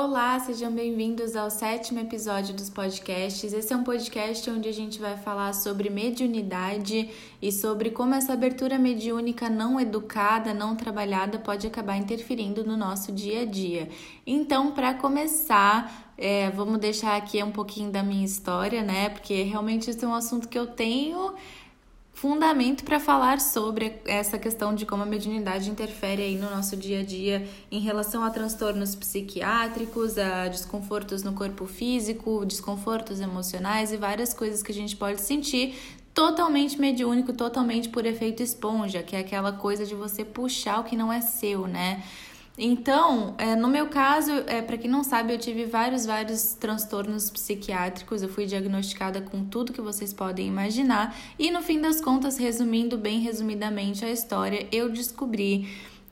Olá, sejam bem-vindos ao sétimo episódio dos podcasts. Esse é um podcast onde a gente vai falar sobre mediunidade e sobre como essa abertura mediúnica não educada, não trabalhada, pode acabar interferindo no nosso dia a dia. Então, para começar, é, vamos deixar aqui um pouquinho da minha história, né? Porque realmente esse é um assunto que eu tenho fundamento para falar sobre essa questão de como a mediunidade interfere aí no nosso dia a dia em relação a transtornos psiquiátricos, a desconfortos no corpo físico, desconfortos emocionais e várias coisas que a gente pode sentir totalmente mediúnico, totalmente por efeito esponja, que é aquela coisa de você puxar o que não é seu, né? Então, é, no meu caso, é, para quem não sabe, eu tive vários, vários transtornos psiquiátricos. Eu fui diagnosticada com tudo que vocês podem imaginar. E no fim das contas, resumindo bem resumidamente a história, eu descobri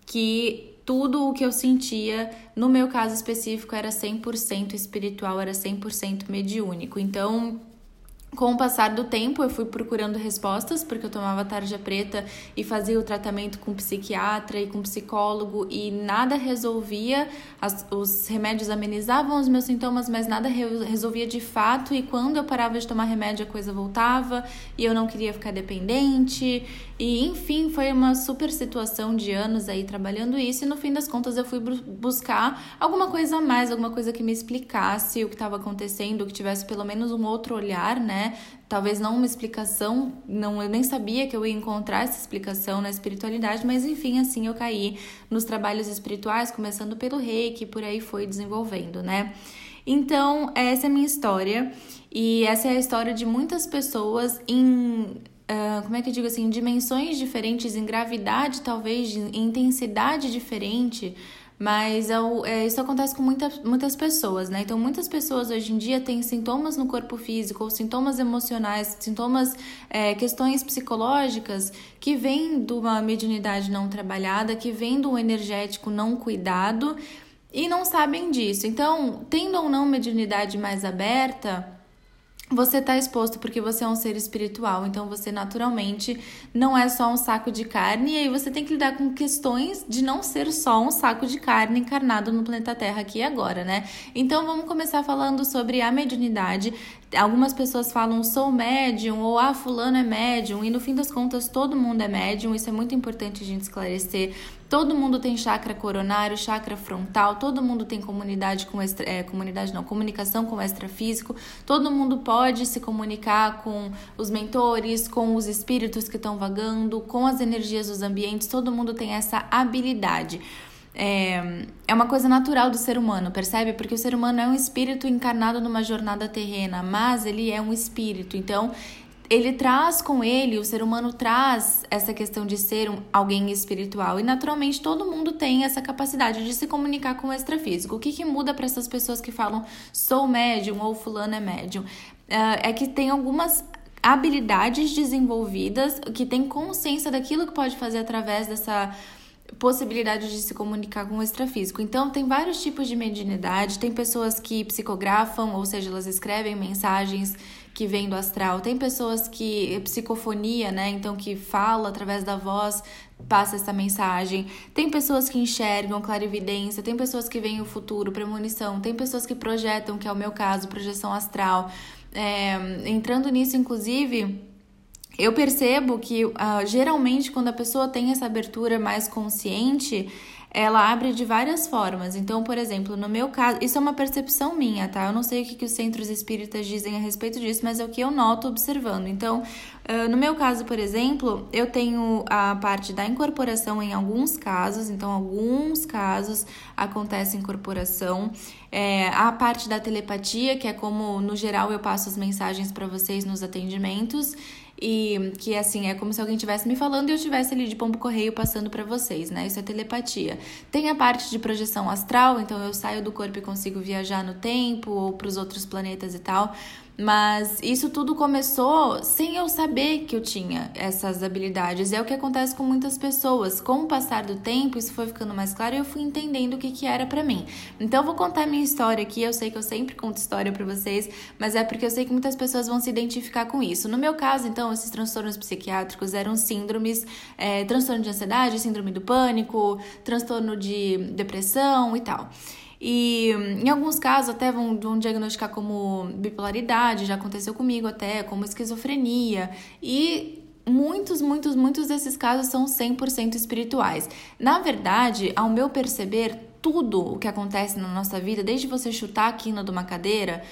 que tudo o que eu sentia, no meu caso específico, era 100% espiritual, era 100% mediúnico. Então, com o passar do tempo, eu fui procurando respostas, porque eu tomava tarja preta e fazia o tratamento com psiquiatra e com psicólogo e nada resolvia. As, os remédios amenizavam os meus sintomas, mas nada re, resolvia de fato. E quando eu parava de tomar remédio, a coisa voltava e eu não queria ficar dependente. E enfim, foi uma super situação de anos aí trabalhando isso. E no fim das contas, eu fui buscar alguma coisa a mais, alguma coisa que me explicasse o que estava acontecendo, que tivesse pelo menos um outro olhar, né? Talvez não uma explicação, não eu nem sabia que eu ia encontrar essa explicação na espiritualidade, mas enfim, assim eu caí nos trabalhos espirituais, começando pelo reiki, por aí foi desenvolvendo, né? Então, essa é a minha história, e essa é a história de muitas pessoas em Uh, como é que eu digo assim, dimensões diferentes, em gravidade talvez, em intensidade diferente, mas é, é, isso acontece com muita, muitas pessoas, né? Então, muitas pessoas hoje em dia têm sintomas no corpo físico, ou sintomas emocionais, sintomas, é, questões psicológicas que vêm de uma mediunidade não trabalhada, que vêm de um energético não cuidado e não sabem disso. Então, tendo ou não mediunidade mais aberta, você está exposto porque você é um ser espiritual, então você naturalmente não é só um saco de carne, e aí você tem que lidar com questões de não ser só um saco de carne encarnado no planeta Terra aqui e agora, né? Então vamos começar falando sobre a mediunidade. Algumas pessoas falam sou médium ou ah, fulano é médium, e no fim das contas todo mundo é médium, isso é muito importante a gente esclarecer. Todo mundo tem chakra coronário, chakra frontal, todo mundo tem comunidade com extra, é, comunidade não, comunicação com extrafísico, todo mundo pode se comunicar com os mentores, com os espíritos que estão vagando, com as energias dos ambientes, todo mundo tem essa habilidade. É, é uma coisa natural do ser humano, percebe? Porque o ser humano é um espírito encarnado numa jornada terrena, mas ele é um espírito. Então, ele traz com ele, o ser humano traz essa questão de ser um, alguém espiritual. E naturalmente todo mundo tem essa capacidade de se comunicar com o extrafísico. O que, que muda para essas pessoas que falam sou médium ou fulano é médium? Uh, é que tem algumas habilidades desenvolvidas que tem consciência daquilo que pode fazer através dessa possibilidade de se comunicar com o extrafísico. Então, tem vários tipos de mediunidade. Tem pessoas que psicografam, ou seja, elas escrevem mensagens que vem do astral. Tem pessoas que psicofonia, né? Então que fala através da voz, passa essa mensagem. Tem pessoas que enxergam clarividência, tem pessoas que veem o futuro, premonição, tem pessoas que projetam, que é o meu caso, projeção astral. É, entrando nisso, inclusive, eu percebo que uh, geralmente quando a pessoa tem essa abertura mais consciente, ela abre de várias formas. Então, por exemplo, no meu caso, isso é uma percepção minha, tá? Eu não sei o que, que os centros espíritas dizem a respeito disso, mas é o que eu noto observando. Então, uh, no meu caso, por exemplo, eu tenho a parte da incorporação em alguns casos, então, alguns casos acontece incorporação. É, a parte da telepatia, que é como, no geral, eu passo as mensagens para vocês nos atendimentos e que assim é como se alguém estivesse me falando e eu estivesse ali de pombo correio passando para vocês, né? Isso é telepatia. Tem a parte de projeção astral, então eu saio do corpo e consigo viajar no tempo ou para os outros planetas e tal. Mas isso tudo começou sem eu saber que eu tinha essas habilidades. É o que acontece com muitas pessoas. Com o passar do tempo, isso foi ficando mais claro e eu fui entendendo o que, que era para mim. Então, eu vou contar minha história aqui. Eu sei que eu sempre conto história para vocês, mas é porque eu sei que muitas pessoas vão se identificar com isso. No meu caso, então, esses transtornos psiquiátricos eram síndromes, é, transtorno de ansiedade, síndrome do pânico, transtorno de depressão e tal. E em alguns casos até vão, vão diagnosticar como bipolaridade, já aconteceu comigo até, como esquizofrenia. E muitos, muitos, muitos desses casos são 100% espirituais. Na verdade, ao meu perceber, tudo o que acontece na nossa vida, desde você chutar a quina de uma cadeira,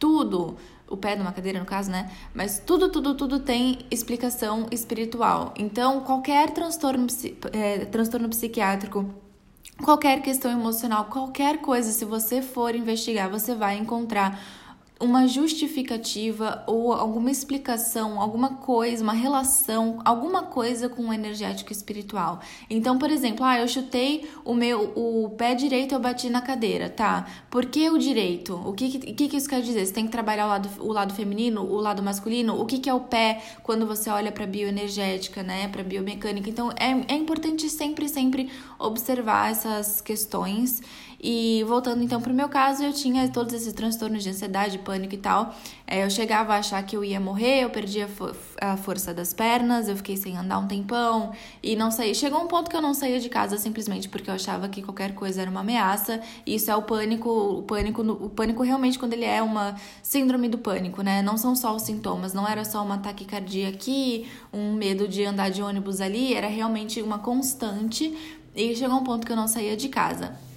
tudo, o pé de uma cadeira no caso, né? Mas tudo, tudo, tudo tem explicação espiritual. Então, qualquer transtorno, é, transtorno psiquiátrico qualquer questão emocional, qualquer coisa, se você for investigar, você vai encontrar uma justificativa ou alguma explicação, alguma coisa, uma relação, alguma coisa com o energético espiritual. Então, por exemplo, ah, eu chutei o meu o pé direito, eu bati na cadeira, tá? Por que o direito? O que, que, que isso quer dizer? Você tem que trabalhar o lado, o lado feminino, o lado masculino? O que, que é o pé quando você olha para bioenergética, né? Para biomecânica. Então, é, é importante sempre, sempre observar essas questões. E voltando então para o meu caso, eu tinha todos esses transtornos de ansiedade, pânico e tal. É, eu chegava a achar que eu ia morrer, eu perdia a força das pernas, eu fiquei sem andar um tempão e não saí. Chegou um ponto que eu não saía de casa simplesmente porque eu achava que qualquer coisa era uma ameaça. E isso é o pânico, o pânico, o pânico realmente quando ele é uma síndrome do pânico, né? Não são só os sintomas, não era só uma taquicardia aqui, um medo de andar de ônibus ali, era realmente uma constante. E chegou um ponto que eu não saía de casa.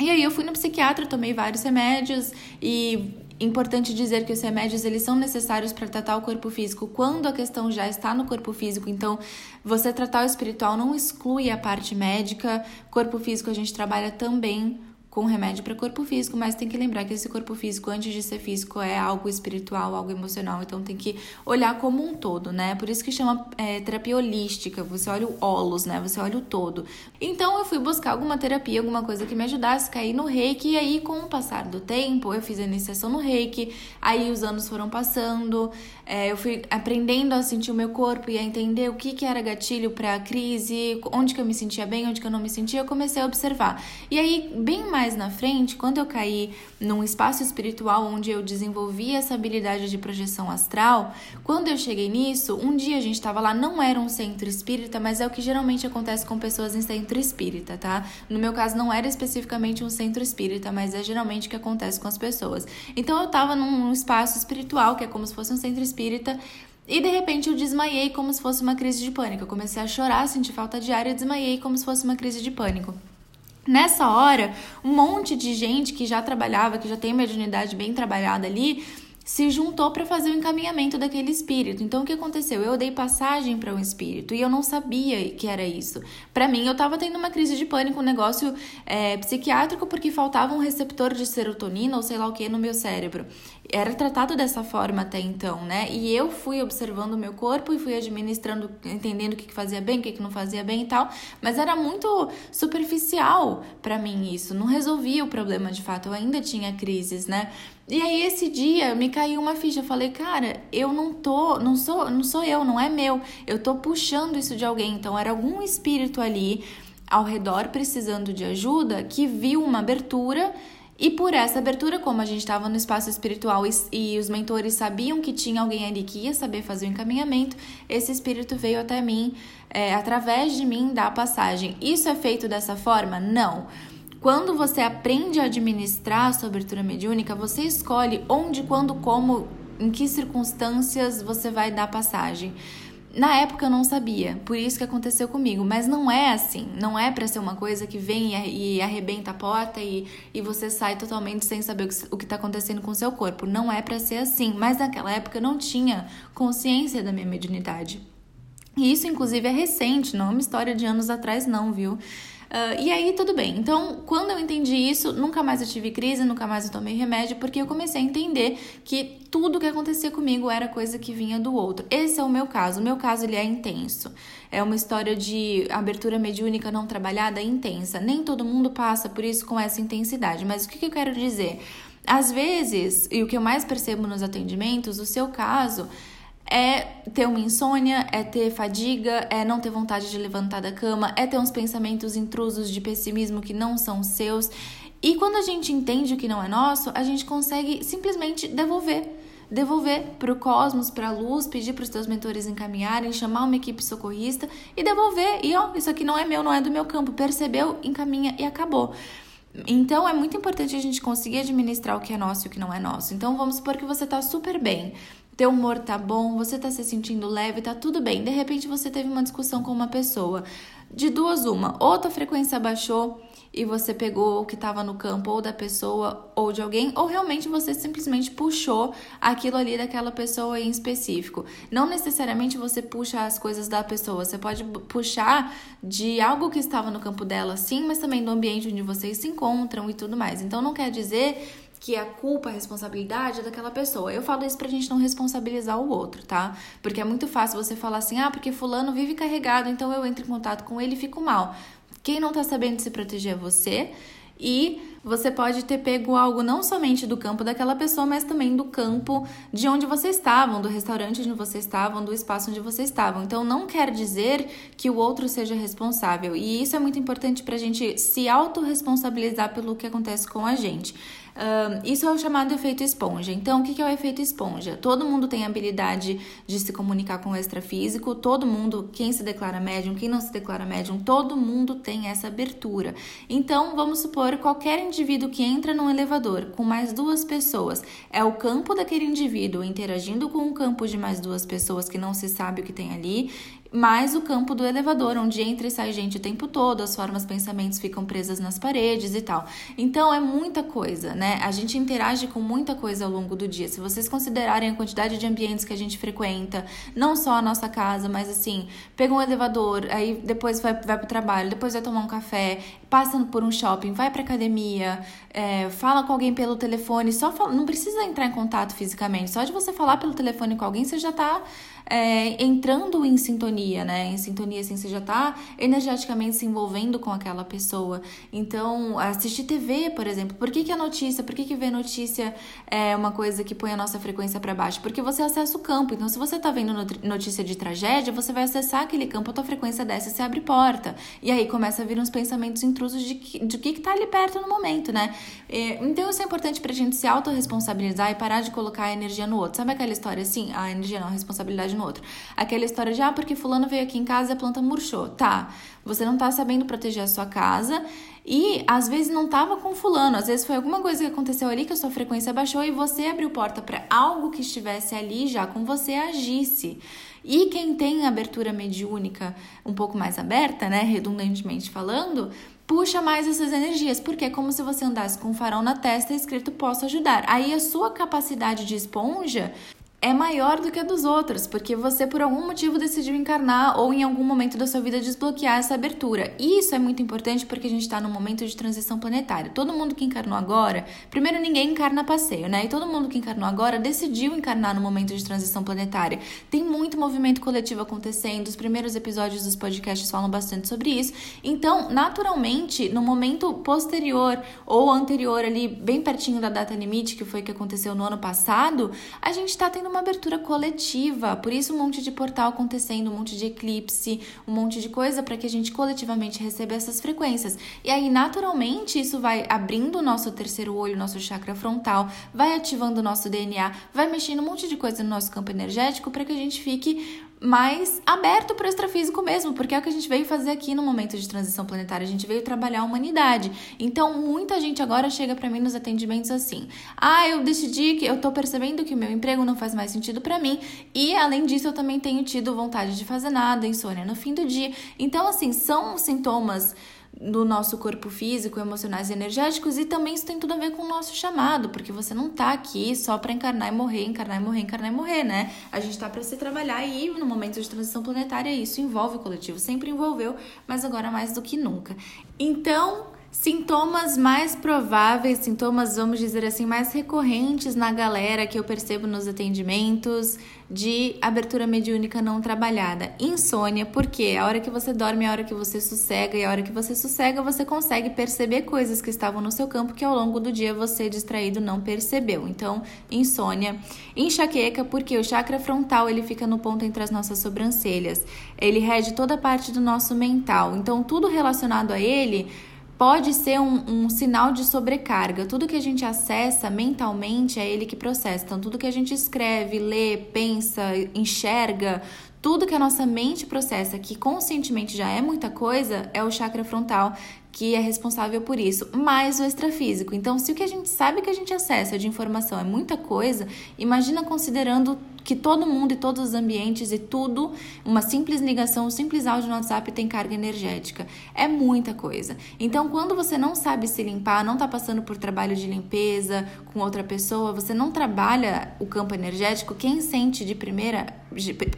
E aí eu fui no psiquiatra, tomei vários remédios e importante dizer que os remédios eles são necessários para tratar o corpo físico quando a questão já está no corpo físico. Então, você tratar o espiritual não exclui a parte médica. Corpo físico a gente trabalha também com remédio para corpo físico, mas tem que lembrar que esse corpo físico, antes de ser físico, é algo espiritual, algo emocional, então tem que olhar como um todo, né? Por isso que chama é, terapia holística, você olha o holos, né? Você olha o todo. Então eu fui buscar alguma terapia, alguma coisa que me ajudasse a cair no reiki, e aí com o passar do tempo, eu fiz a iniciação no reiki, aí os anos foram passando, é, eu fui aprendendo a sentir o meu corpo e a entender o que, que era gatilho para crise, onde que eu me sentia bem, onde que eu não me sentia, eu comecei a observar. E aí, bem mais mais na frente, quando eu caí num espaço espiritual onde eu desenvolvi essa habilidade de projeção astral, quando eu cheguei nisso, um dia a gente estava lá, não era um centro espírita, mas é o que geralmente acontece com pessoas em centro espírita, tá? No meu caso, não era especificamente um centro espírita, mas é geralmente o que acontece com as pessoas. Então eu estava num espaço espiritual, que é como se fosse um centro espírita. E de repente eu desmaiei como se fosse uma crise de pânico. Eu comecei a chorar, senti falta de ar e desmaiei como se fosse uma crise de pânico. Nessa hora, um monte de gente que já trabalhava, que já tem mediunidade bem trabalhada ali, se juntou para fazer o encaminhamento daquele espírito. Então o que aconteceu? Eu dei passagem para um espírito e eu não sabia que era isso. Para mim, eu estava tendo uma crise de pânico, um negócio é, psiquiátrico porque faltava um receptor de serotonina ou sei lá o que no meu cérebro. Era tratado dessa forma até então, né? E eu fui observando o meu corpo e fui administrando, entendendo o que, fazia bem, o que, que não fazia bem e tal. Mas era muito superficial para mim isso. Não resolvia o problema de fato. Eu ainda tinha crises, né? E aí esse dia me caiu uma ficha, eu falei, cara, eu não tô, não sou, não sou eu, não é meu. Eu tô puxando isso de alguém, então era algum espírito ali ao redor precisando de ajuda que viu uma abertura e por essa abertura, como a gente estava no espaço espiritual e, e, os mentores sabiam que tinha alguém ali que ia saber fazer o encaminhamento, esse espírito veio até mim, é, através de mim, dar passagem. Isso é feito dessa forma? Não. Quando você aprende a administrar a sua abertura mediúnica, você escolhe onde, quando, como, em que circunstâncias você vai dar passagem. Na época eu não sabia, por isso que aconteceu comigo, mas não é assim, não é para ser uma coisa que vem e arrebenta a porta e, e você sai totalmente sem saber o que está acontecendo com o seu corpo. Não é para ser assim, mas naquela época eu não tinha consciência da minha mediunidade. E isso, inclusive, é recente, não é uma história de anos atrás, não, viu? Uh, e aí, tudo bem. Então, quando eu entendi isso, nunca mais eu tive crise, nunca mais eu tomei remédio, porque eu comecei a entender que tudo que acontecia comigo era coisa que vinha do outro. Esse é o meu caso. O meu caso, ele é intenso. É uma história de abertura mediúnica não trabalhada intensa. Nem todo mundo passa por isso com essa intensidade. Mas o que, que eu quero dizer? Às vezes, e o que eu mais percebo nos atendimentos, o seu caso é ter uma insônia, é ter fadiga, é não ter vontade de levantar da cama, é ter uns pensamentos intrusos de pessimismo que não são seus. E quando a gente entende o que não é nosso, a gente consegue simplesmente devolver. Devolver para o cosmos, para a luz, pedir para os teus mentores encaminharem, chamar uma equipe socorrista e devolver. E ó, isso aqui não é meu, não é do meu campo. Percebeu, encaminha e acabou. Então é muito importante a gente conseguir administrar o que é nosso e o que não é nosso. Então vamos supor que você tá super bem. Teu humor tá bom, você tá se sentindo leve, tá tudo bem. De repente você teve uma discussão com uma pessoa. De duas, uma, ou tua frequência baixou e você pegou o que estava no campo ou da pessoa ou de alguém, ou realmente você simplesmente puxou aquilo ali daquela pessoa em específico. Não necessariamente você puxa as coisas da pessoa, você pode puxar de algo que estava no campo dela, sim, mas também do ambiente onde vocês se encontram e tudo mais. Então não quer dizer que a culpa, a responsabilidade é daquela pessoa. Eu falo isso pra gente não responsabilizar o outro, tá? Porque é muito fácil você falar assim, ah, porque fulano vive carregado, então eu entro em contato com ele e fico mal. Quem não está sabendo se proteger é você. E você pode ter pego algo não somente do campo daquela pessoa, mas também do campo de onde vocês estavam, do restaurante onde vocês estavam, do espaço onde vocês estavam. Então, não quer dizer que o outro seja responsável. E isso é muito importante para a gente se autorresponsabilizar pelo que acontece com a gente. Uh, isso é o chamado efeito esponja. Então, o que é o efeito esponja? Todo mundo tem a habilidade de se comunicar com o extrafísico, todo mundo, quem se declara médium, quem não se declara médium, todo mundo tem essa abertura. Então, vamos supor qualquer indivíduo que entra num elevador com mais duas pessoas, é o campo daquele indivíduo interagindo com o campo de mais duas pessoas que não se sabe o que tem ali mais o campo do elevador, onde entra e sai gente o tempo todo, as formas, pensamentos ficam presas nas paredes e tal. Então é muita coisa, né? A gente interage com muita coisa ao longo do dia. Se vocês considerarem a quantidade de ambientes que a gente frequenta, não só a nossa casa, mas assim, pega um elevador, aí depois vai, vai pro trabalho, depois vai tomar um café, passa por um shopping, vai pra academia, é, fala com alguém pelo telefone, só fala, não precisa entrar em contato fisicamente, só de você falar pelo telefone com alguém, você já tá é, entrando em sintonia, né? Em sintonia, assim, você já tá energeticamente se envolvendo com aquela pessoa. Então, assistir TV, por exemplo. Por que, que a notícia, por que, que ver notícia é uma coisa que põe a nossa frequência para baixo? Porque você acessa o campo. Então, se você tá vendo notícia de tragédia, você vai acessar aquele campo, a tua frequência desce, você abre porta. E aí começa a vir uns pensamentos intrusos de, que, de que, que tá ali perto no momento, né? É, então, isso é importante pra gente se autorresponsabilizar e parar de colocar a energia no outro. Sabe aquela história assim? A energia não, a responsabilidade no outro. Aquela história de, ah, porque fulano veio aqui em casa e a planta murchou. Tá, você não tá sabendo proteger a sua casa e às vezes não tava com fulano, às vezes foi alguma coisa que aconteceu ali que a sua frequência baixou e você abriu porta para algo que estivesse ali já com você agisse. E quem tem abertura mediúnica um pouco mais aberta, né, redundantemente falando, puxa mais essas energias, porque é como se você andasse com um farol na testa escrito posso ajudar. Aí a sua capacidade de esponja é maior do que a dos outros, porque você por algum motivo decidiu encarnar ou em algum momento da sua vida desbloquear essa abertura. E isso é muito importante porque a gente está num momento de transição planetária. Todo mundo que encarnou agora, primeiro ninguém encarna passeio, né? E todo mundo que encarnou agora decidiu encarnar no momento de transição planetária. Tem muito movimento coletivo acontecendo, os primeiros episódios dos podcasts falam bastante sobre isso. Então, naturalmente, no momento posterior ou anterior ali, bem pertinho da data limite, que foi que aconteceu no ano passado, a gente está tendo uma abertura coletiva. Por isso, um monte de portal acontecendo, um monte de eclipse, um monte de coisa para que a gente coletivamente receba essas frequências. E aí, naturalmente, isso vai abrindo o nosso terceiro olho, nosso chakra frontal, vai ativando o nosso DNA, vai mexendo um monte de coisa no nosso campo energético para que a gente fique mais aberto para o extrafísico mesmo, porque é o que a gente veio fazer aqui no momento de transição planetária, a gente veio trabalhar a humanidade. Então, muita gente agora chega para mim nos atendimentos assim: "Ah, eu decidi que eu tô percebendo que o meu emprego não faz mais sentido para mim, e além disso eu também tenho tido vontade de fazer nada, insônia no fim do dia". Então, assim, são sintomas do nosso corpo físico, emocionais e energéticos, e também isso tem tudo a ver com o nosso chamado, porque você não tá aqui só para encarnar e morrer, encarnar e morrer, encarnar e morrer, né? A gente tá para se trabalhar e no momento de transição planetária isso envolve o coletivo, sempre envolveu, mas agora mais do que nunca. Então, Sintomas mais prováveis, sintomas, vamos dizer assim, mais recorrentes na galera que eu percebo nos atendimentos de abertura mediúnica não trabalhada. Insônia, porque a hora que você dorme, a hora que você sossega, e a hora que você sossega, você consegue perceber coisas que estavam no seu campo que ao longo do dia você distraído não percebeu. Então, insônia. Enxaqueca, porque o chakra frontal ele fica no ponto entre as nossas sobrancelhas. Ele rege toda a parte do nosso mental. Então, tudo relacionado a ele pode ser um, um, sinal de sobrecarga. Tudo que a gente acessa mentalmente é ele que processa. Então, tudo que a gente escreve, lê, pensa, enxerga, tudo que a nossa mente processa, que conscientemente já é muita coisa, é o chakra frontal que é responsável por isso, mais o extrafísico. Então, se o que a gente sabe que a gente acessa de informação é muita coisa, imagina considerando que todo mundo e todos os ambientes e tudo, uma simples ligação, um simples áudio no WhatsApp tem carga energética. É muita coisa. Então, quando você não sabe se limpar, não está passando por trabalho de limpeza com outra pessoa, você não trabalha o campo energético, quem sente de primeira,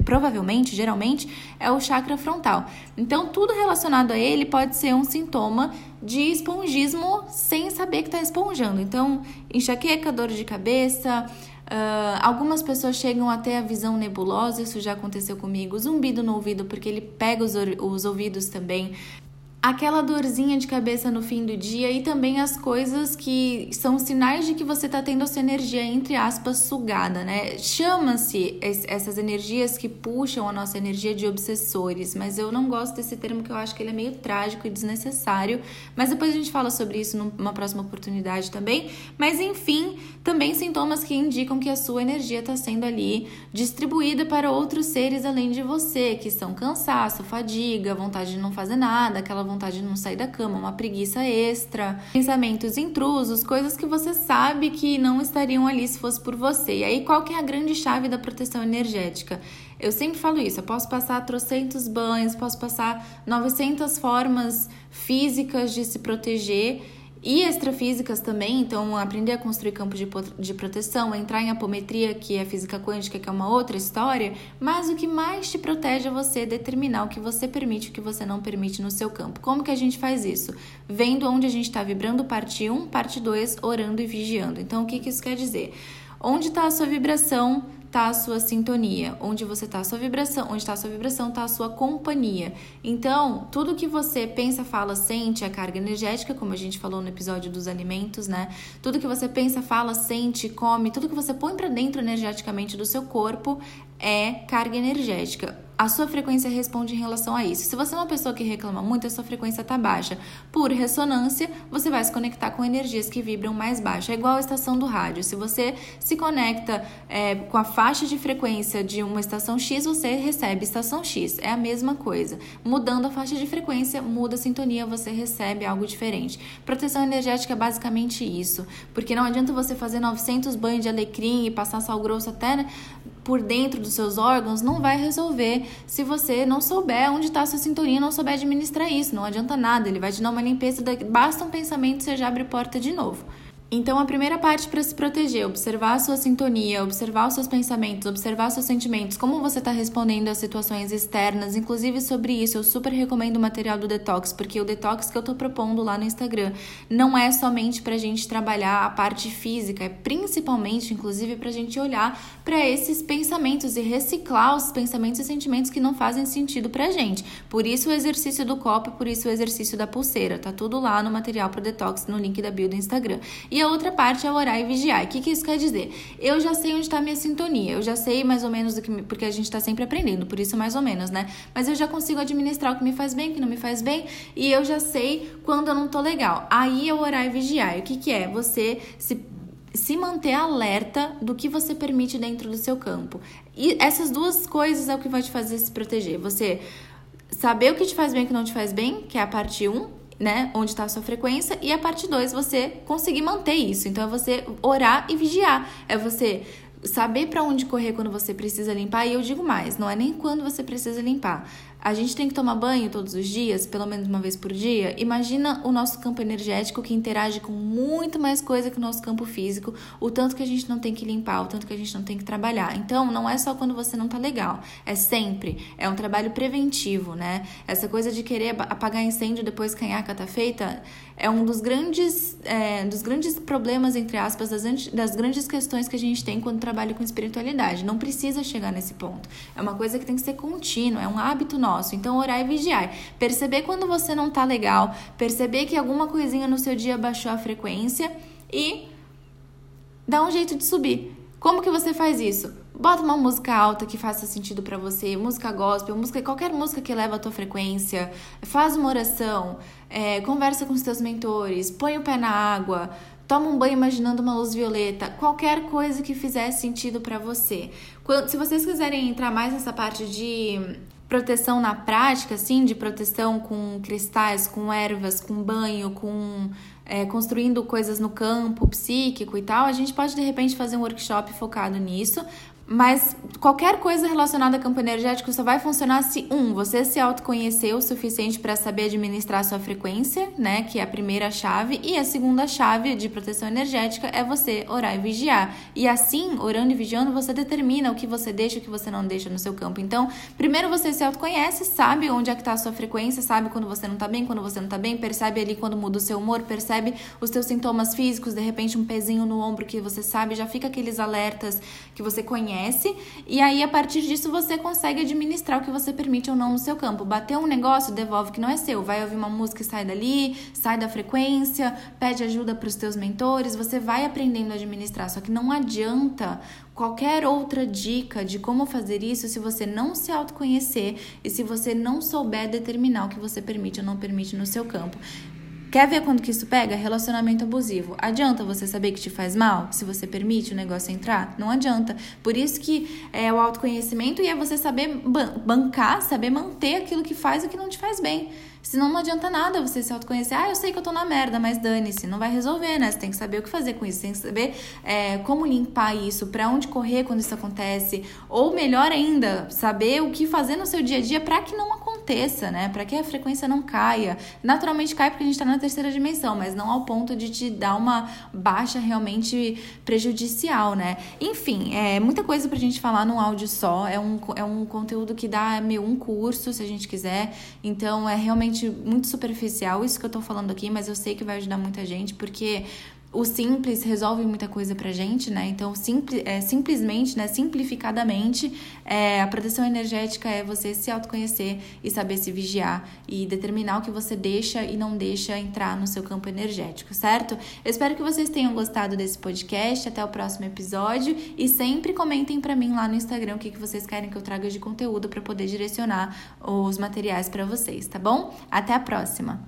provavelmente, geralmente, é o chakra frontal. Então, tudo relacionado a ele pode ser um sintoma de espongismo sem saber que está esponjando. Então, enxaqueca, dor de cabeça, Uh, algumas pessoas chegam até a visão nebulosa, isso já aconteceu comigo. Zumbido no ouvido, porque ele pega os, os ouvidos também aquela dorzinha de cabeça no fim do dia e também as coisas que são sinais de que você está tendo a sua energia, entre aspas, sugada, né? Chama-se essas energias que puxam a nossa energia de obsessores, mas eu não gosto desse termo que eu acho que ele é meio trágico e desnecessário, mas depois a gente fala sobre isso numa próxima oportunidade também. Mas enfim, também sintomas que indicam que a sua energia está sendo ali distribuída para outros seres além de você, que são cansaço, fadiga, vontade de não fazer nada, aquela vontade vontade de não sair da cama, uma preguiça extra, pensamentos intrusos, coisas que você sabe que não estariam ali se fosse por você. E aí, qual que é a grande chave da proteção energética? Eu sempre falo isso, eu posso passar trocentos banhos, posso passar 900 formas físicas de se proteger e extrafísicas também, então aprender a construir campos de, de proteção, entrar em apometria, que é física quântica, que é uma outra história, mas o que mais te protege é você determinar o que você permite e o que você não permite no seu campo. Como que a gente faz isso? Vendo onde a gente está vibrando, parte 1, parte 2, orando e vigiando. Então, o que, que isso quer dizer? Onde está a sua vibração está a sua sintonia, onde você está a sua vibração, onde está a sua vibração está a sua companhia. Então, tudo que você pensa, fala, sente é carga energética, como a gente falou no episódio dos alimentos, né? Tudo que você pensa, fala, sente, come, tudo que você põe para dentro energeticamente do seu corpo é carga energética a sua frequência responde em relação a isso. Se você é uma pessoa que reclama muito, a sua frequência está baixa. Por ressonância, você vai se conectar com energias que vibram mais baixo. É igual a estação do rádio. Se você se conecta é, com a faixa de frequência de uma estação X, você recebe estação X. É a mesma coisa. Mudando a faixa de frequência, muda a sintonia, você recebe algo diferente. Proteção energética é basicamente isso. Porque não adianta você fazer 900 banhos de alecrim e passar sal grosso até né, por dentro dos seus órgãos não vai resolver se você não souber onde está a sua sintonia, não souber administrar isso. Não adianta nada, ele vai te dar uma limpeza, basta um pensamento e você já abre porta de novo. Então, a primeira parte para se proteger, observar a sua sintonia, observar os seus pensamentos, observar os seus sentimentos, como você está respondendo às situações externas, inclusive sobre isso, eu super recomendo o material do detox, porque o detox que eu estou propondo lá no Instagram não é somente para a gente trabalhar a parte física, é principalmente, inclusive, para a gente olhar para esses pensamentos e reciclar os pensamentos e sentimentos que não fazem sentido para a gente. Por isso o exercício do copo, por isso o exercício da pulseira, tá tudo lá no material pro detox no link da bio do Instagram. E a outra parte é orar e vigiar. O que, que isso quer dizer? Eu já sei onde está a minha sintonia, eu já sei mais ou menos que. Porque a gente está sempre aprendendo, por isso mais ou menos, né? Mas eu já consigo administrar o que me faz bem, o que não me faz bem, e eu já sei quando eu não tô legal. Aí é orar e vigiar. E o que, que é? Você se se manter alerta do que você permite dentro do seu campo. E essas duas coisas é o que vai te fazer se proteger. Você saber o que te faz bem e o que não te faz bem, que é a parte 1, né, onde está a sua frequência, e a parte 2, você conseguir manter isso. Então é você orar e vigiar. É você saber para onde correr quando você precisa limpar, e eu digo mais, não é nem quando você precisa limpar. A gente tem que tomar banho todos os dias, pelo menos uma vez por dia. Imagina o nosso campo energético que interage com muito mais coisa que o nosso campo físico, o tanto que a gente não tem que limpar, o tanto que a gente não tem que trabalhar. Então, não é só quando você não tá legal, é sempre. É um trabalho preventivo, né? Essa coisa de querer apagar incêndio depois que a nhaca tá feita é um dos grandes, é, dos grandes problemas, entre aspas, das, das grandes questões que a gente tem quando trabalha com espiritualidade. Não precisa chegar nesse ponto. É uma coisa que tem que ser contínua, é um hábito nosso. Então, orar e vigiar. Perceber quando você não tá legal, perceber que alguma coisinha no seu dia baixou a frequência e dar um jeito de subir. Como que você faz isso? Bota uma música alta que faça sentido para você, música gospel, música, qualquer música que leva a tua frequência. Faz uma oração, é, conversa com os teus mentores, põe o pé na água, toma um banho imaginando uma luz violeta, qualquer coisa que fizer sentido para você. Se vocês quiserem entrar mais nessa parte de proteção na prática, assim, de proteção com cristais, com ervas, com banho, com é, construindo coisas no campo psíquico e tal, a gente pode de repente fazer um workshop focado nisso. Mas qualquer coisa relacionada a campo energético só vai funcionar se, um, você se autoconhecer o suficiente para saber administrar sua frequência, né? Que é a primeira chave. E a segunda chave de proteção energética é você orar e vigiar. E assim, orando e vigiando, você determina o que você deixa e o que você não deixa no seu campo. Então, primeiro você se autoconhece, sabe onde é que está a sua frequência, sabe quando você não está bem, quando você não está bem, percebe ali quando muda o seu humor, percebe os seus sintomas físicos, de repente um pezinho no ombro que você sabe, já fica aqueles alertas que você conhece conhece, e aí a partir disso você consegue administrar o que você permite ou não no seu campo. Bateu um negócio, devolve que não é seu. Vai ouvir uma música e sai dali, sai da frequência, pede ajuda para os teus mentores, você vai aprendendo a administrar. Só que não adianta qualquer outra dica de como fazer isso se você não se autoconhecer e se você não souber determinar o que você permite ou não permite no seu campo. Quer ver quando que isso pega? Relacionamento abusivo. Adianta você saber que te faz mal? Se você permite o negócio entrar? Não adianta. Por isso que é o autoconhecimento e é você saber bancar, saber manter aquilo que faz e que não te faz bem. Senão não adianta nada você se autoconhecer. Ah, eu sei que eu tô na merda, mas dane-se. Não vai resolver, né? Você tem que saber o que fazer com isso. Tem que saber é, como limpar isso, para onde correr quando isso acontece. Ou melhor ainda, saber o que fazer no seu dia a dia para que não aconteça, né? Para que a frequência não caia. Naturalmente cai porque a gente tá na terceira dimensão, mas não ao ponto de te dar uma baixa realmente prejudicial, né? Enfim, é muita coisa pra gente falar num áudio só. É um, é um conteúdo que dá meio um curso, se a gente quiser. Então, é realmente muito superficial isso que eu tô falando aqui, mas eu sei que vai ajudar muita gente, porque o simples resolve muita coisa pra gente, né? Então, é, simplesmente, né, simplificadamente, é, a proteção energética é você se autoconhecer e saber se vigiar e determinar o que você deixa e não deixa entrar no seu campo energético, certo? Eu espero que vocês tenham gostado desse podcast. Até o próximo episódio e sempre comentem para mim lá no Instagram o que, que vocês querem que eu traga de conteúdo para poder direcionar os materiais para vocês, tá bom? Até a próxima!